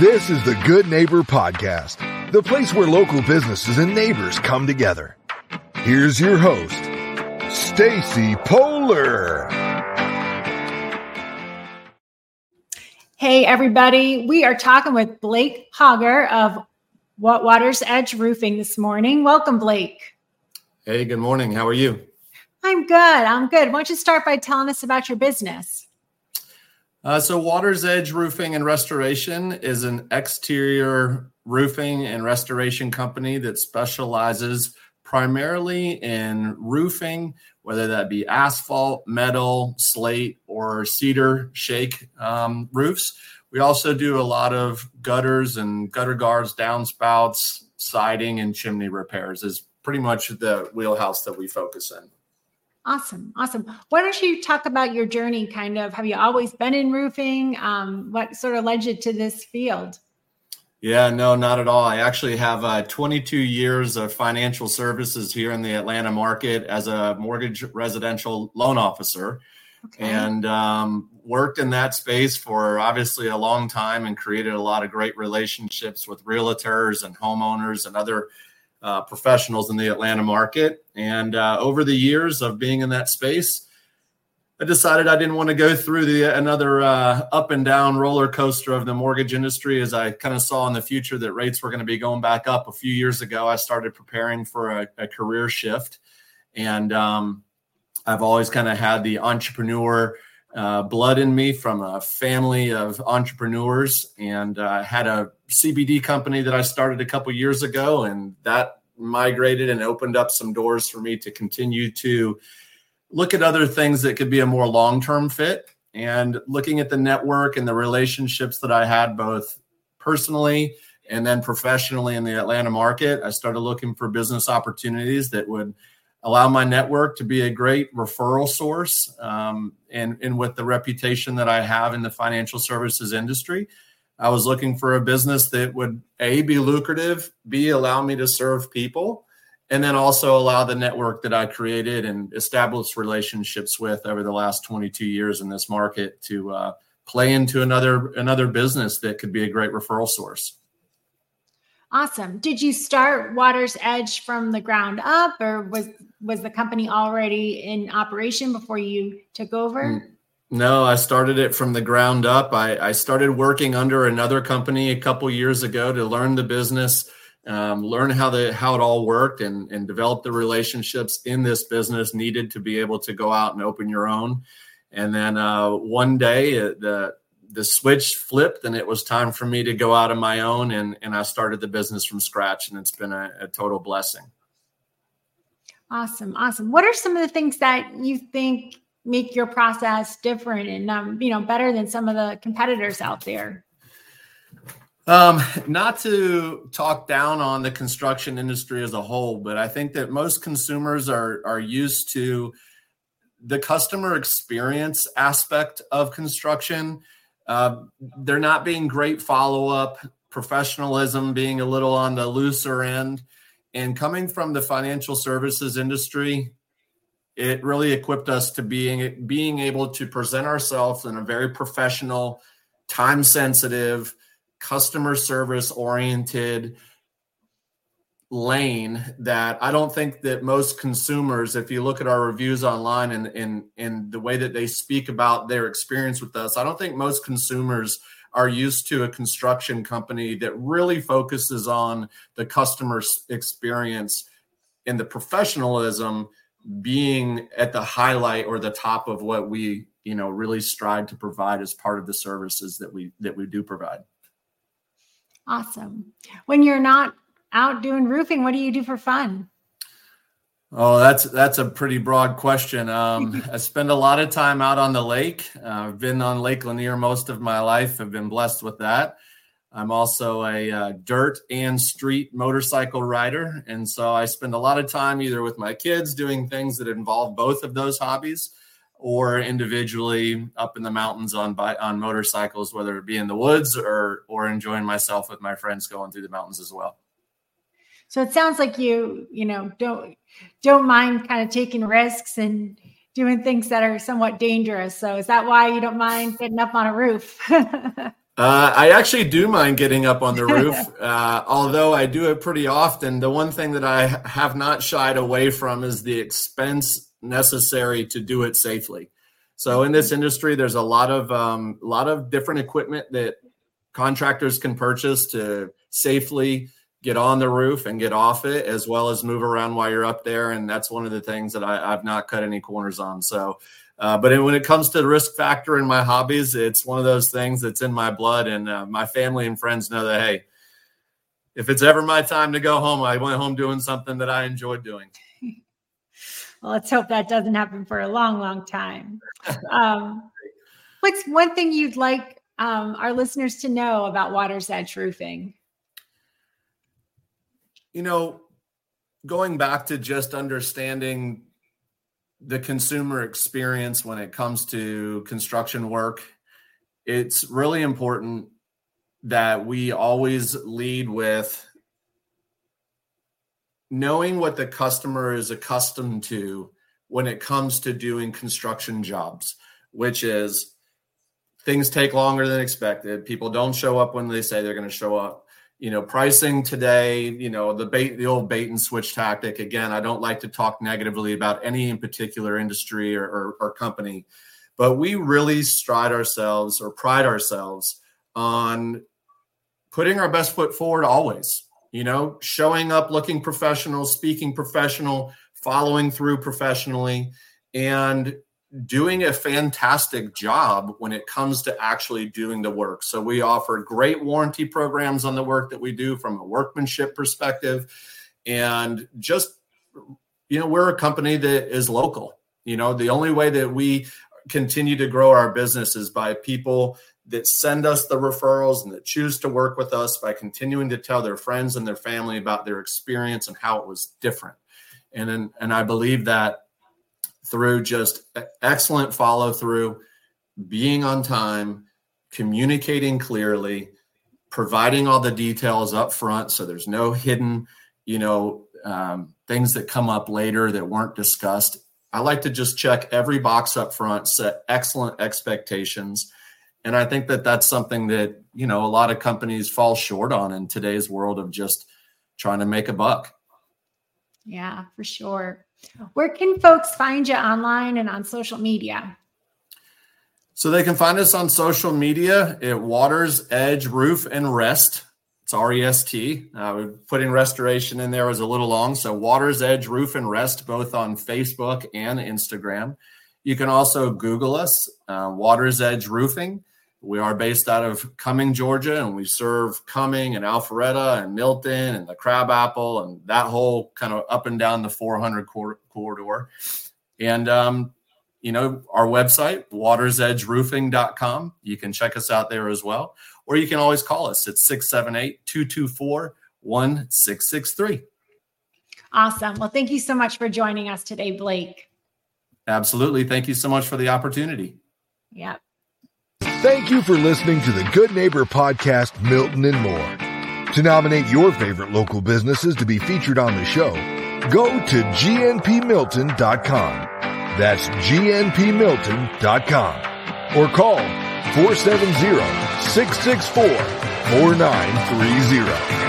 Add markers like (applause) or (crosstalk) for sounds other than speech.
This is the Good Neighbor Podcast, the place where local businesses and neighbors come together. Here's your host, Stacy Polar. Hey, everybody. We are talking with Blake Hauger of What Water's Edge Roofing this morning. Welcome, Blake. Hey, good morning. How are you? I'm good. I'm good. Why don't you start by telling us about your business? Uh, so, Water's Edge Roofing and Restoration is an exterior roofing and restoration company that specializes primarily in roofing, whether that be asphalt, metal, slate, or cedar shake um, roofs. We also do a lot of gutters and gutter guards, downspouts, siding, and chimney repairs. Is pretty much the wheelhouse that we focus in. Awesome. Awesome. Why don't you talk about your journey? Kind of, have you always been in roofing? Um, what sort of led you to this field? Yeah, no, not at all. I actually have uh, 22 years of financial services here in the Atlanta market as a mortgage residential loan officer. Okay. And um, worked in that space for obviously a long time and created a lot of great relationships with realtors and homeowners and other uh, professionals in the Atlanta market. And uh, over the years of being in that space, I decided I didn't want to go through the another uh, up and down roller coaster of the mortgage industry. As I kind of saw in the future that rates were going to be going back up a few years ago, I started preparing for a, a career shift, and um, I've always kind of had the entrepreneur uh, blood in me from a family of entrepreneurs and uh, had a CBD company that I started a couple years ago, and that migrated and opened up some doors for me to continue to look at other things that could be a more long term fit. And looking at the network and the relationships that I had both personally and then professionally in the Atlanta market, I started looking for business opportunities that would allow my network to be a great referral source. Um, and, and with the reputation that I have in the financial services industry, I was looking for a business that would A, be lucrative, B, allow me to serve people, and then also allow the network that I created and established relationships with over the last 22 years in this market to uh, play into another another business that could be a great referral source. Awesome. Did you start Water's Edge from the ground up, or was was the company already in operation before you took over? Mm, no, I started it from the ground up. I, I started working under another company a couple years ago to learn the business, um, learn how the how it all worked, and and develop the relationships in this business needed to be able to go out and open your own. And then uh, one day, uh, the the switch flipped and it was time for me to go out on my own and, and I started the business from scratch and it's been a, a total blessing. Awesome. Awesome. What are some of the things that you think make your process different and, um, you know, better than some of the competitors out there? Um, not to talk down on the construction industry as a whole, but I think that most consumers are, are used to the customer experience aspect of construction uh, they're not being great follow up, professionalism being a little on the looser end. And coming from the financial services industry, it really equipped us to being being able to present ourselves in a very professional, time sensitive, customer service oriented lane that I don't think that most consumers, if you look at our reviews online and and and the way that they speak about their experience with us, I don't think most consumers are used to a construction company that really focuses on the customer experience and the professionalism being at the highlight or the top of what we you know really strive to provide as part of the services that we that we do provide. Awesome. When you're not out doing roofing, what do you do for fun? Oh, that's that's a pretty broad question. Um, (laughs) I spend a lot of time out on the lake. Uh, I've been on Lake Lanier most of my life. I've been blessed with that. I'm also a uh, dirt and street motorcycle rider, and so I spend a lot of time either with my kids doing things that involve both of those hobbies, or individually up in the mountains on on motorcycles, whether it be in the woods or or enjoying myself with my friends going through the mountains as well. So it sounds like you, you know, don't don't mind kind of taking risks and doing things that are somewhat dangerous. So is that why you don't mind getting up on a roof? (laughs) Uh, I actually do mind getting up on the roof, (laughs) uh, although I do it pretty often. The one thing that I have not shied away from is the expense necessary to do it safely. So in this industry, there's a lot of um, a lot of different equipment that contractors can purchase to safely get on the roof and get off it, as well as move around while you're up there. And that's one of the things that I, have not cut any corners on. So uh, but when it comes to the risk factor in my hobbies, it's one of those things that's in my blood. And uh, my family and friends know that, hey, if it's ever my time to go home, I went home doing something that I enjoyed doing. (laughs) well, let's hope that doesn't happen for a long, long time. (laughs) Um, what's one thing you'd like um, our listeners to know about Water's Edge Roofing? You know, going back to just understanding the consumer experience when it comes to construction work, it's really important that we always lead with knowing what the customer is accustomed to when it comes to doing construction jobs, which is things take longer than expected. People don't show up when they say they're going to show up you know pricing today you know the bait the old bait and switch tactic. Again i don't like to talk negatively about any in particular industry or, or, or company but we really stride ourselves or pride ourselves on putting our best foot forward always you know showing up looking professional speaking professional following through professionally and doing a fantastic job when it comes to actually doing the work. So we offer great warranty programs on the work that we do from a workmanship perspective and just you know we're a company that is local. You know, the only way that we continue to grow our business is by people that send us the referrals and that choose to work with us by continuing to tell their friends and their family about their experience and how it was different. And then and I believe that through just excellent follow through, being on time, communicating clearly, providing all the details up front so there's no hidden, you know, um, things that come up later that weren't discussed. I like to just check every box up front, set excellent expectations. And I think that that's something that, you know, a lot of companies fall short on in today's world of just trying to make a buck. Yeah, for sure. Where can folks find you online and on social media? So they can find us on social media at Waters Edge Roof and Rest. It's R E S T. Uh, putting restoration in there was a little long. So Waters Edge Roof and Rest, both on Facebook and Instagram. You can also Google us, uh, Waters Edge Roofing. We are based out of Cumming, Georgia, and we serve Cumming and Alpharetta and Milton and the Crabapple and that whole kind of up and down the 400 corridor. And, um, you know, our website, watersedgeroofing.com. You can check us out there as well. Or you can always call us at 678 224 1663. Awesome. Well, thank you so much for joining us today, Blake. Absolutely. Thank you so much for the opportunity. Yeah. Thank you for listening to the Good Neighbor Podcast, Milton and more. To nominate your favorite local businesses to be featured on the show, go to gnpmilton.com. That's gnpmilton.com. Or call 470-664-4930.